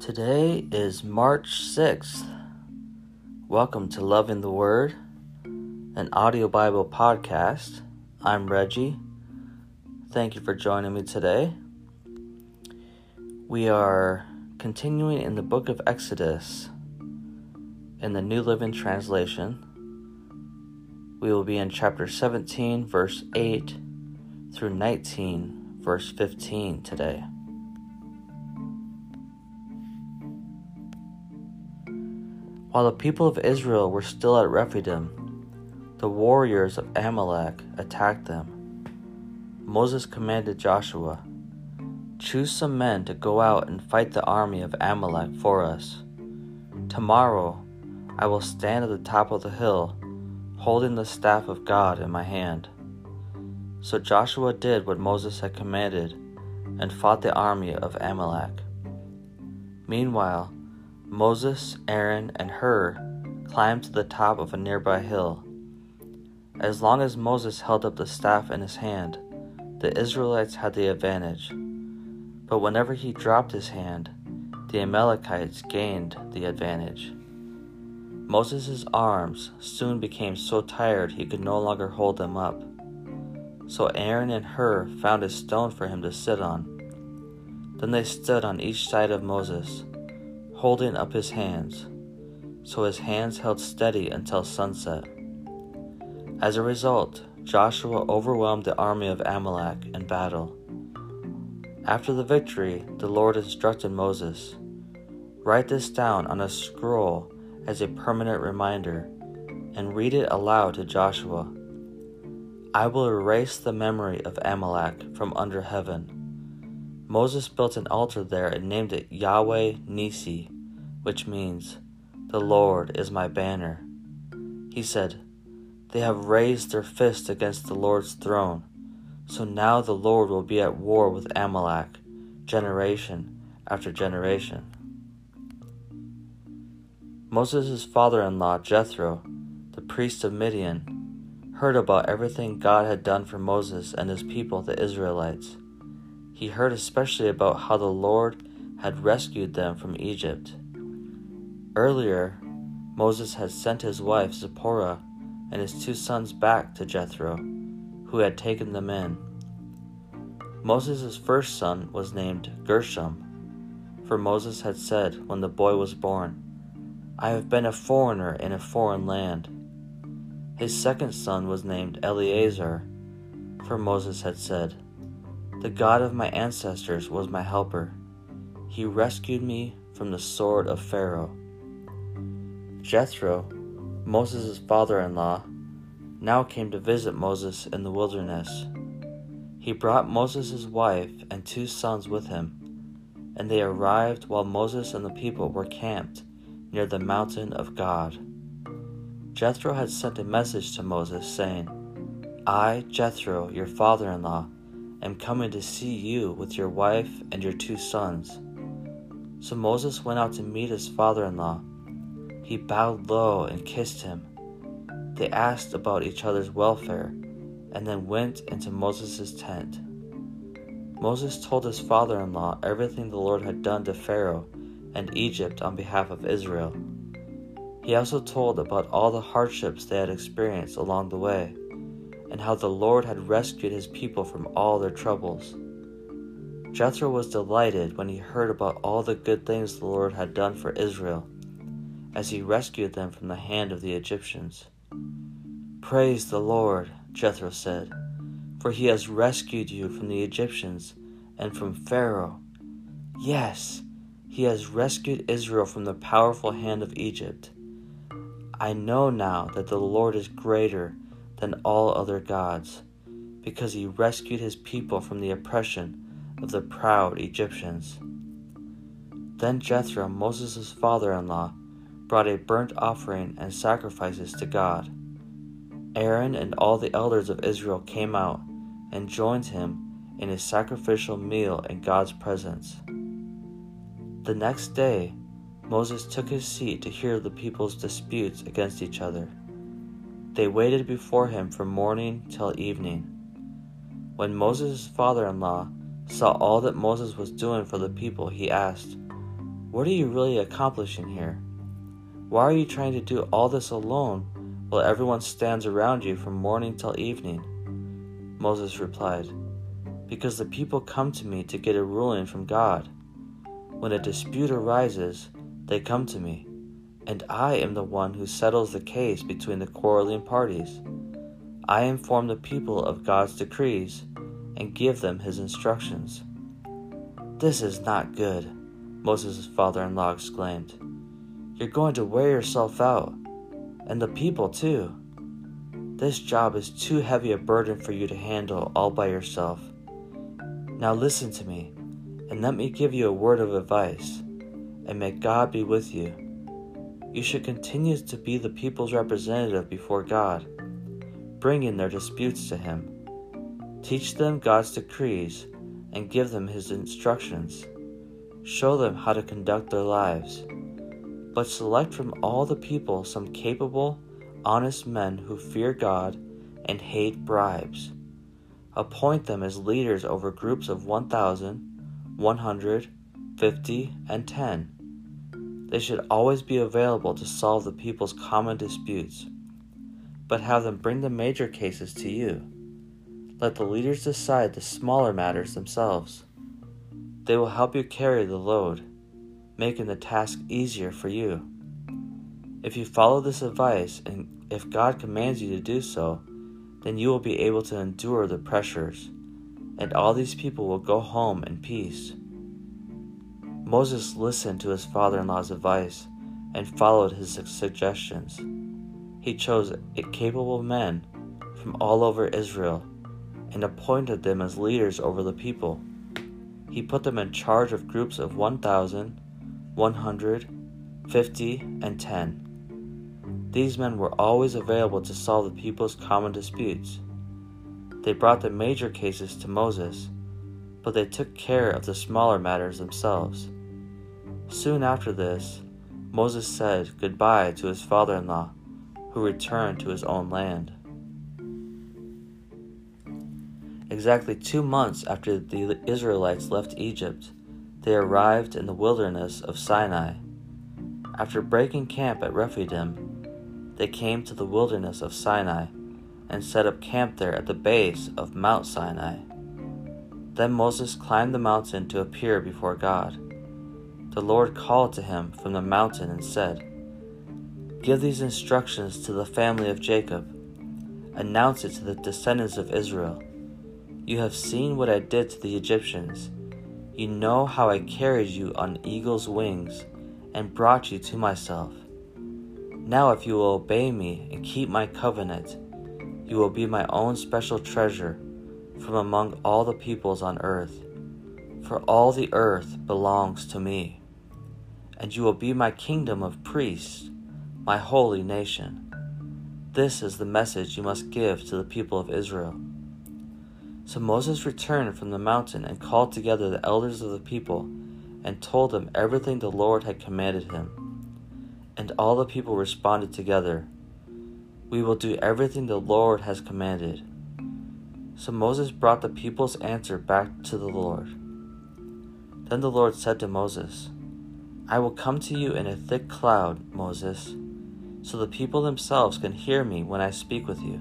Today is March 6th. Welcome to Loving the Word, an audio Bible podcast. I'm Reggie. Thank you for joining me today. We are continuing in the book of Exodus in the New Living Translation. We will be in chapter 17, verse 8 through 19, verse 15 today. While the people of Israel were still at Rephidim, the warriors of Amalek attacked them. Moses commanded Joshua, Choose some men to go out and fight the army of Amalek for us. Tomorrow I will stand at the top of the hill, holding the staff of God in my hand. So Joshua did what Moses had commanded and fought the army of Amalek. Meanwhile, Moses, Aaron, and Hur climbed to the top of a nearby hill. As long as Moses held up the staff in his hand, the Israelites had the advantage. But whenever he dropped his hand, the Amalekites gained the advantage. Moses' arms soon became so tired he could no longer hold them up. So Aaron and Hur found a stone for him to sit on. Then they stood on each side of Moses holding up his hands, so his hands held steady until sunset. As a result, Joshua overwhelmed the army of Amalek in battle. After the victory, the Lord instructed Moses Write this down on a scroll as a permanent reminder and read it aloud to Joshua. I will erase the memory of Amalek from under heaven Moses built an altar there and named it Yahweh Nisi, which means, The Lord is my banner. He said, They have raised their fist against the Lord's throne, so now the Lord will be at war with Amalek, generation after generation. Moses' father in law, Jethro, the priest of Midian, heard about everything God had done for Moses and his people, the Israelites he heard especially about how the Lord had rescued them from Egypt. Earlier, Moses had sent his wife Zipporah and his two sons back to Jethro, who had taken them in. Moses' first son was named Gershom, for Moses had said when the boy was born, I have been a foreigner in a foreign land. His second son was named Eleazar, for Moses had said, the God of my ancestors was my helper. He rescued me from the sword of Pharaoh. Jethro, Moses' father in law, now came to visit Moses in the wilderness. He brought Moses' wife and two sons with him, and they arrived while Moses and the people were camped near the mountain of God. Jethro had sent a message to Moses saying, I, Jethro, your father in law, am coming to see you with your wife and your two sons. So Moses went out to meet his father in law. He bowed low and kissed him. They asked about each other's welfare and then went into Moses' tent. Moses told his father in law everything the Lord had done to Pharaoh and Egypt on behalf of Israel. He also told about all the hardships they had experienced along the way and how the Lord had rescued his people from all their troubles. Jethro was delighted when he heard about all the good things the Lord had done for Israel, as he rescued them from the hand of the Egyptians. Praise the Lord, Jethro said, for he has rescued you from the Egyptians and from Pharaoh. Yes, he has rescued Israel from the powerful hand of Egypt. I know now that the Lord is greater than all other gods, because he rescued his people from the oppression of the proud Egyptians. Then Jethro, Moses' father in law, brought a burnt offering and sacrifices to God. Aaron and all the elders of Israel came out and joined him in a sacrificial meal in God's presence. The next day, Moses took his seat to hear the people's disputes against each other. They waited before him from morning till evening. When Moses' father in law saw all that Moses was doing for the people, he asked, What are you really accomplishing here? Why are you trying to do all this alone while everyone stands around you from morning till evening? Moses replied, Because the people come to me to get a ruling from God. When a dispute arises, they come to me, and I am the one who settles the case between the quarreling parties. I inform the people of God's decrees and give them his instructions. This is not good, Moses' father in law exclaimed. You're going to wear yourself out, and the people too. This job is too heavy a burden for you to handle all by yourself. Now listen to me, and let me give you a word of advice, and may God be with you. You should continue to be the people's representative before God, bringing their disputes to Him. Teach them God's decrees and give them His instructions. Show them how to conduct their lives but select from all the people some capable, honest men who fear God and hate bribes. Appoint them as leaders over groups of 1,000, 100, 50, and 10. They should always be available to solve the people's common disputes, but have them bring the major cases to you. Let the leaders decide the smaller matters themselves. They will help you carry the load making the task easier for you. If you follow this advice and if God commands you to do so, then you will be able to endure the pressures, and all these people will go home in peace. Moses listened to his father in law's advice and followed his suggestions. He chose capable men from all over Israel and appointed them as leaders over the people. He put them in charge of groups of 1,000, 100, 50, and 10. These men were always available to solve the people's common disputes. They brought the major cases to Moses, but they took care of the smaller matters themselves. Soon after this, Moses said goodbye to his father in law, who returned to his own land. Exactly two months after the Israelites left Egypt, they arrived in the wilderness of Sinai. After breaking camp at Rephidim, they came to the wilderness of Sinai and set up camp there at the base of Mount Sinai. Then Moses climbed the mountain to appear before God. The Lord called to him from the mountain and said, Give these instructions to the family of Jacob. Announce it to the descendants of Israel. You have seen what I did to the Egyptians you know how I carried you on eagle's wings and brought you to myself. Now, if you will obey me and keep my covenant, you will be my own special treasure from among all the peoples on earth. For all the earth belongs to me, and you will be my kingdom of priests, my holy nation. This is the message you must give to the people of Israel. So Moses returned from the mountain and called together the elders of the people and told them everything the Lord had commanded him. And all the people responded together, We will do everything the Lord has commanded. So Moses brought the people's answer back to the Lord. Then the Lord said to Moses, I will come to you in a thick cloud, Moses, so the people themselves can hear me when I speak with you.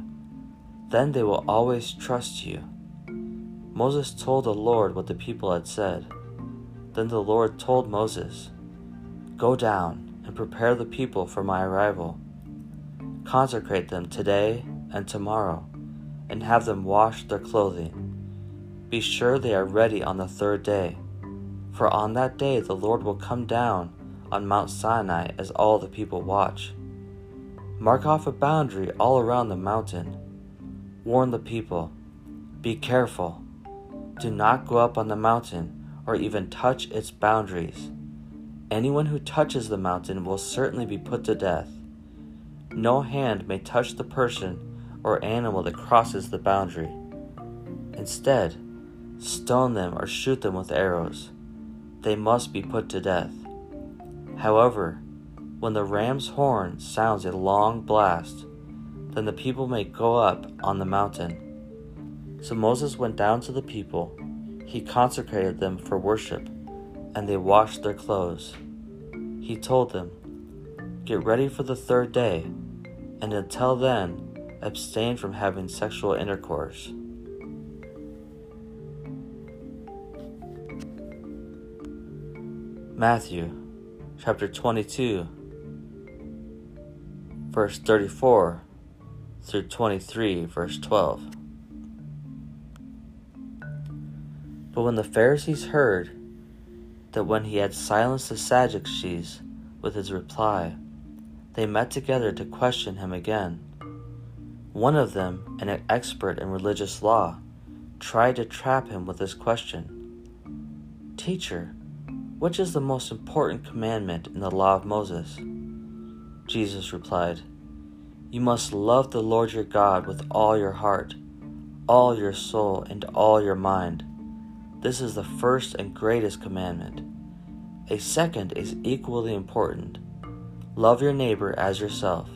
Then they will always trust you. Moses told the Lord what the people had said. Then the Lord told Moses, Go down and prepare the people for my arrival. Consecrate them today and tomorrow, and have them wash their clothing. Be sure they are ready on the third day, for on that day the Lord will come down on Mount Sinai as all the people watch. Mark off a boundary all around the mountain. Warn the people Be careful do not go up on the mountain or even touch its boundaries. Anyone who touches the mountain will certainly be put to death. No hand may touch the person or animal that crosses the boundary. Instead, stone them or shoot them with arrows. They must be put to death. However, when the ram's horn sounds a long blast, then the people may go up on the mountain. So Moses went down to the people. He consecrated them for worship, and they washed their clothes. he told them, Get ready for the third day, and until then, abstain from having sexual intercourse. Matthew chapter 22, verse 34 through 23, verse 12. But when the Pharisees heard that when he had silenced the Sadducees with his reply, they met together to question him again. One of them, an expert in religious law, tried to trap him with this question Teacher, which is the most important commandment in the law of Moses? Jesus replied, You must love the Lord your God with all your heart, all your soul, and all your mind. This is the first and greatest commandment. A second is equally important love your neighbor as yourself.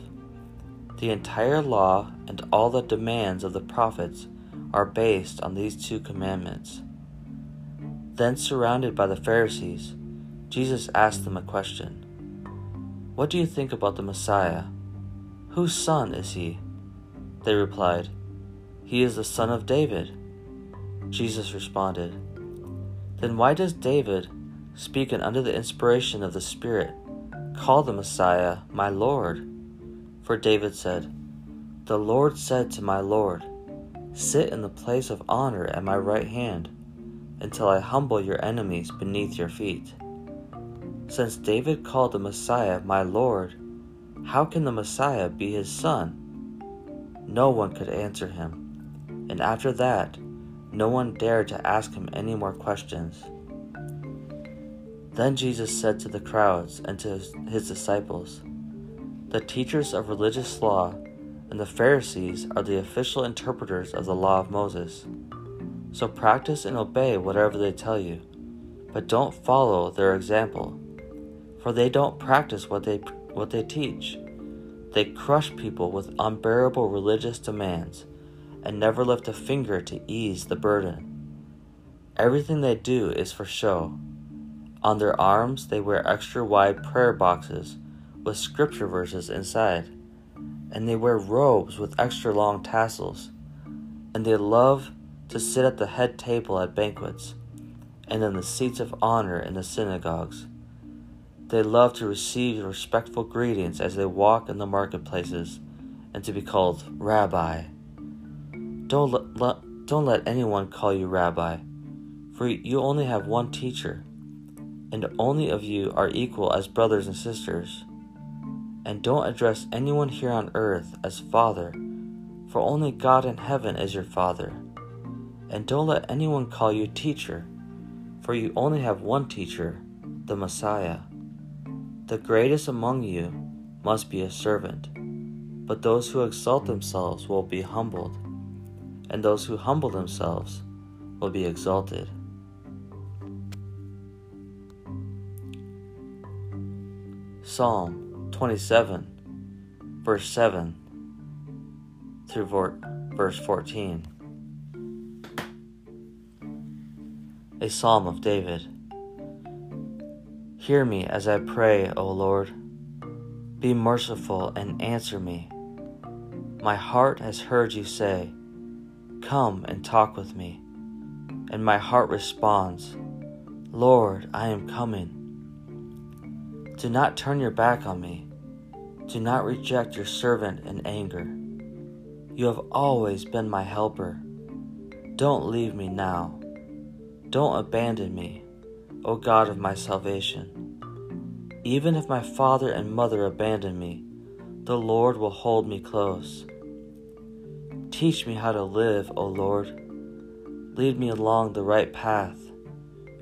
The entire law and all the demands of the prophets are based on these two commandments. Then, surrounded by the Pharisees, Jesus asked them a question What do you think about the Messiah? Whose son is he? They replied, He is the son of David. Jesus responded, Then why does David, speaking under the inspiration of the Spirit, call the Messiah my Lord? For David said, The Lord said to my Lord, Sit in the place of honor at my right hand, until I humble your enemies beneath your feet. Since David called the Messiah my Lord, how can the Messiah be his son? No one could answer him, and after that, no one dared to ask him any more questions. Then Jesus said to the crowds and to his disciples, the teachers of religious law and the Pharisees are the official interpreters of the law of Moses. So practice and obey whatever they tell you, but don't follow their example, for they don't practice what they what they teach. They crush people with unbearable religious demands and never lift a finger to ease the burden. Everything they do is for show. On their arms, they wear extra wide prayer boxes with scripture verses inside, and they wear robes with extra long tassels, and they love to sit at the head table at banquets and in the seats of honor in the synagogues. They love to receive respectful greetings as they walk in the marketplaces and to be called Rabbi. Don't don't let anyone call you Rabbi, for you only have one teacher, and only of you are equal as brothers and sisters. And don't address anyone here on earth as Father, for only God in heaven is your Father. And don't let anyone call you teacher, for you only have one teacher, the Messiah. The greatest among you must be a servant, but those who exalt themselves will be humbled, and those who humble themselves will be exalted. Psalm 27, verse 7 through verse 14. A Psalm of David. Hear me as I pray, O Lord. Be merciful and answer me. My heart has heard you say, Come and talk with me. And my heart responds, Lord, I am coming. Do not turn your back on me. Do not reject your servant in anger. You have always been my helper. Don't leave me now. Don't abandon me, O God of my salvation. Even if my father and mother abandon me, the Lord will hold me close. Teach me how to live, O Lord. Lead me along the right path,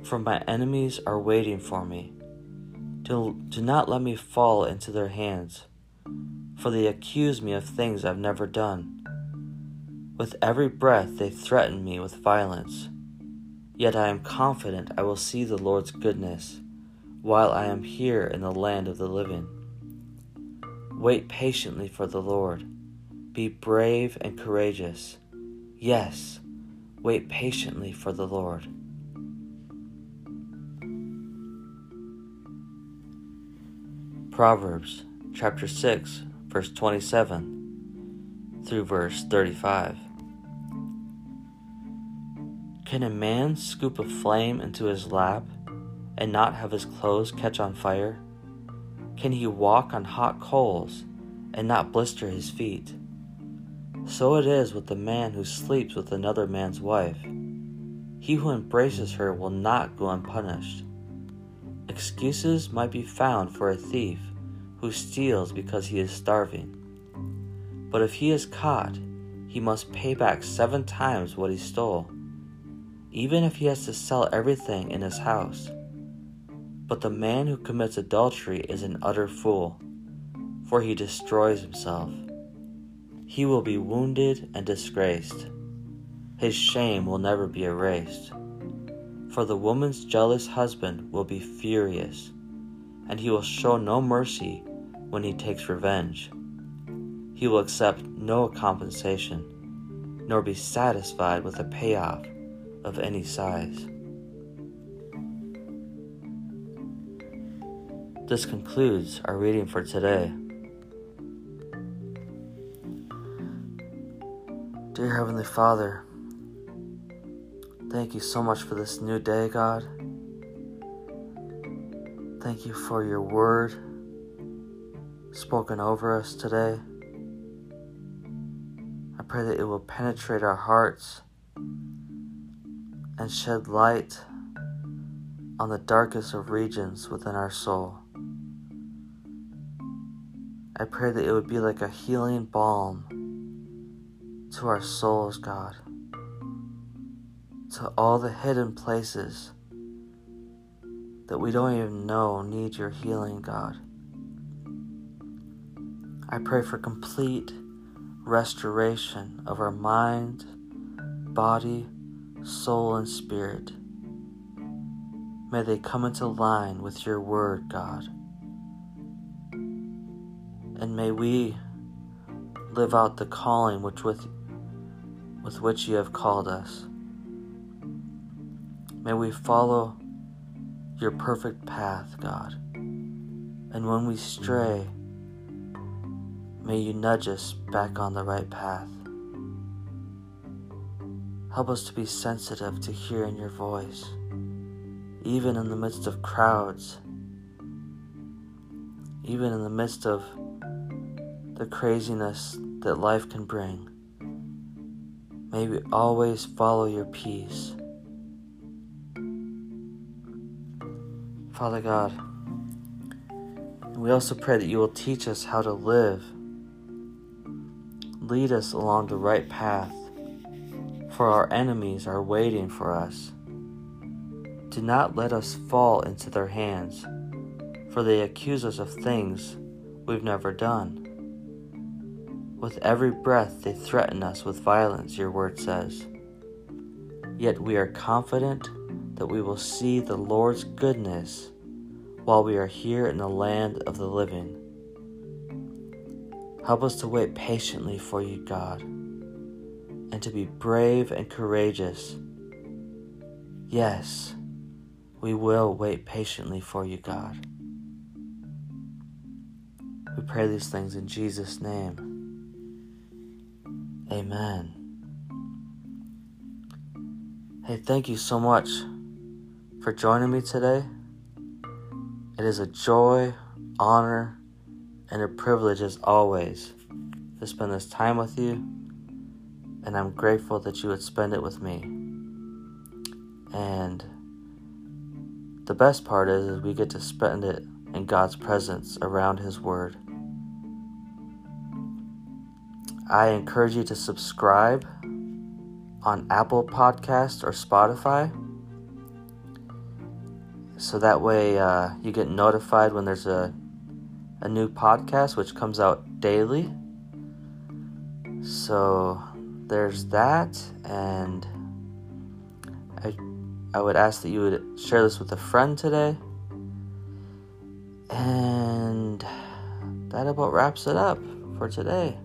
for my enemies are waiting for me. Do, do not let me fall into their hands, for they accuse me of things I've never done. With every breath they threaten me with violence. Yet I am confident I will see the Lord's goodness while I am here in the land of the living. Wait patiently for the Lord. Be brave and courageous. Yes, wait patiently for the Lord. Proverbs chapter 6, verse 27 through verse 35. Can a man scoop a flame into his lap and not have his clothes catch on fire? Can he walk on hot coals and not blister his feet? So it is with the man who sleeps with another man's wife. He who embraces her will not go unpunished. Excuses might be found for a thief who steals because he is starving. But if he is caught, he must pay back seven times what he stole even if he has to sell everything in his house. But the man who commits adultery is an utter fool, for he destroys himself. He will be wounded and disgraced. His shame will never be erased. For the woman's jealous husband will be furious, and he will show no mercy when he takes revenge. He will accept no compensation, nor be satisfied with a payoff of any size. This concludes our reading for today. Dear Heavenly Father, thank you so much for this new day, God. Thank you for your word spoken over us today. I pray that it will penetrate our hearts and shed light on the darkest of regions within our soul. I pray that it would be like a healing balm to our souls, God, to all the hidden places that we don't even know need your healing, God. I pray for complete restoration of our mind, body, soul, and spirit. May they come into line with your word, God. And may we live out the calling which with, with which you have called us. May we follow your perfect path, God. And when we stray, may you nudge us back on the right path. Help us to be sensitive to hearing your voice, even in the midst of crowds, even in the midst of the craziness that life can bring. May we always follow your peace. Father God, we also pray that you will teach us how to live. Lead us along the right path for our enemies are waiting for us. Do not let us fall into their hands, for they accuse us of things we've never done. With every breath, they threaten us with violence, your word says. Yet we are confident that we will see the Lord's goodness while we are here in the land of the living. Help us to wait patiently for you, God and to be brave and courageous. Yes, we will wait patiently for you, God. We pray these things in Jesus' name. Amen. Hey, thank you so much for joining me today. It is a joy, honor, and a privilege as always to spend this time with you and I'm grateful that you would spend it with me. And the best part is, is we get to spend it in God's presence around His Word. I encourage you to subscribe on Apple Podcast or Spotify. So that way uh, you get notified when there's a, a new podcast which comes out daily. So there's that, and I, I would ask that you would share this with a friend today. And that about wraps it up for today.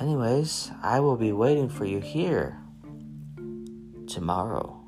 Anyways, I will be waiting for you here tomorrow.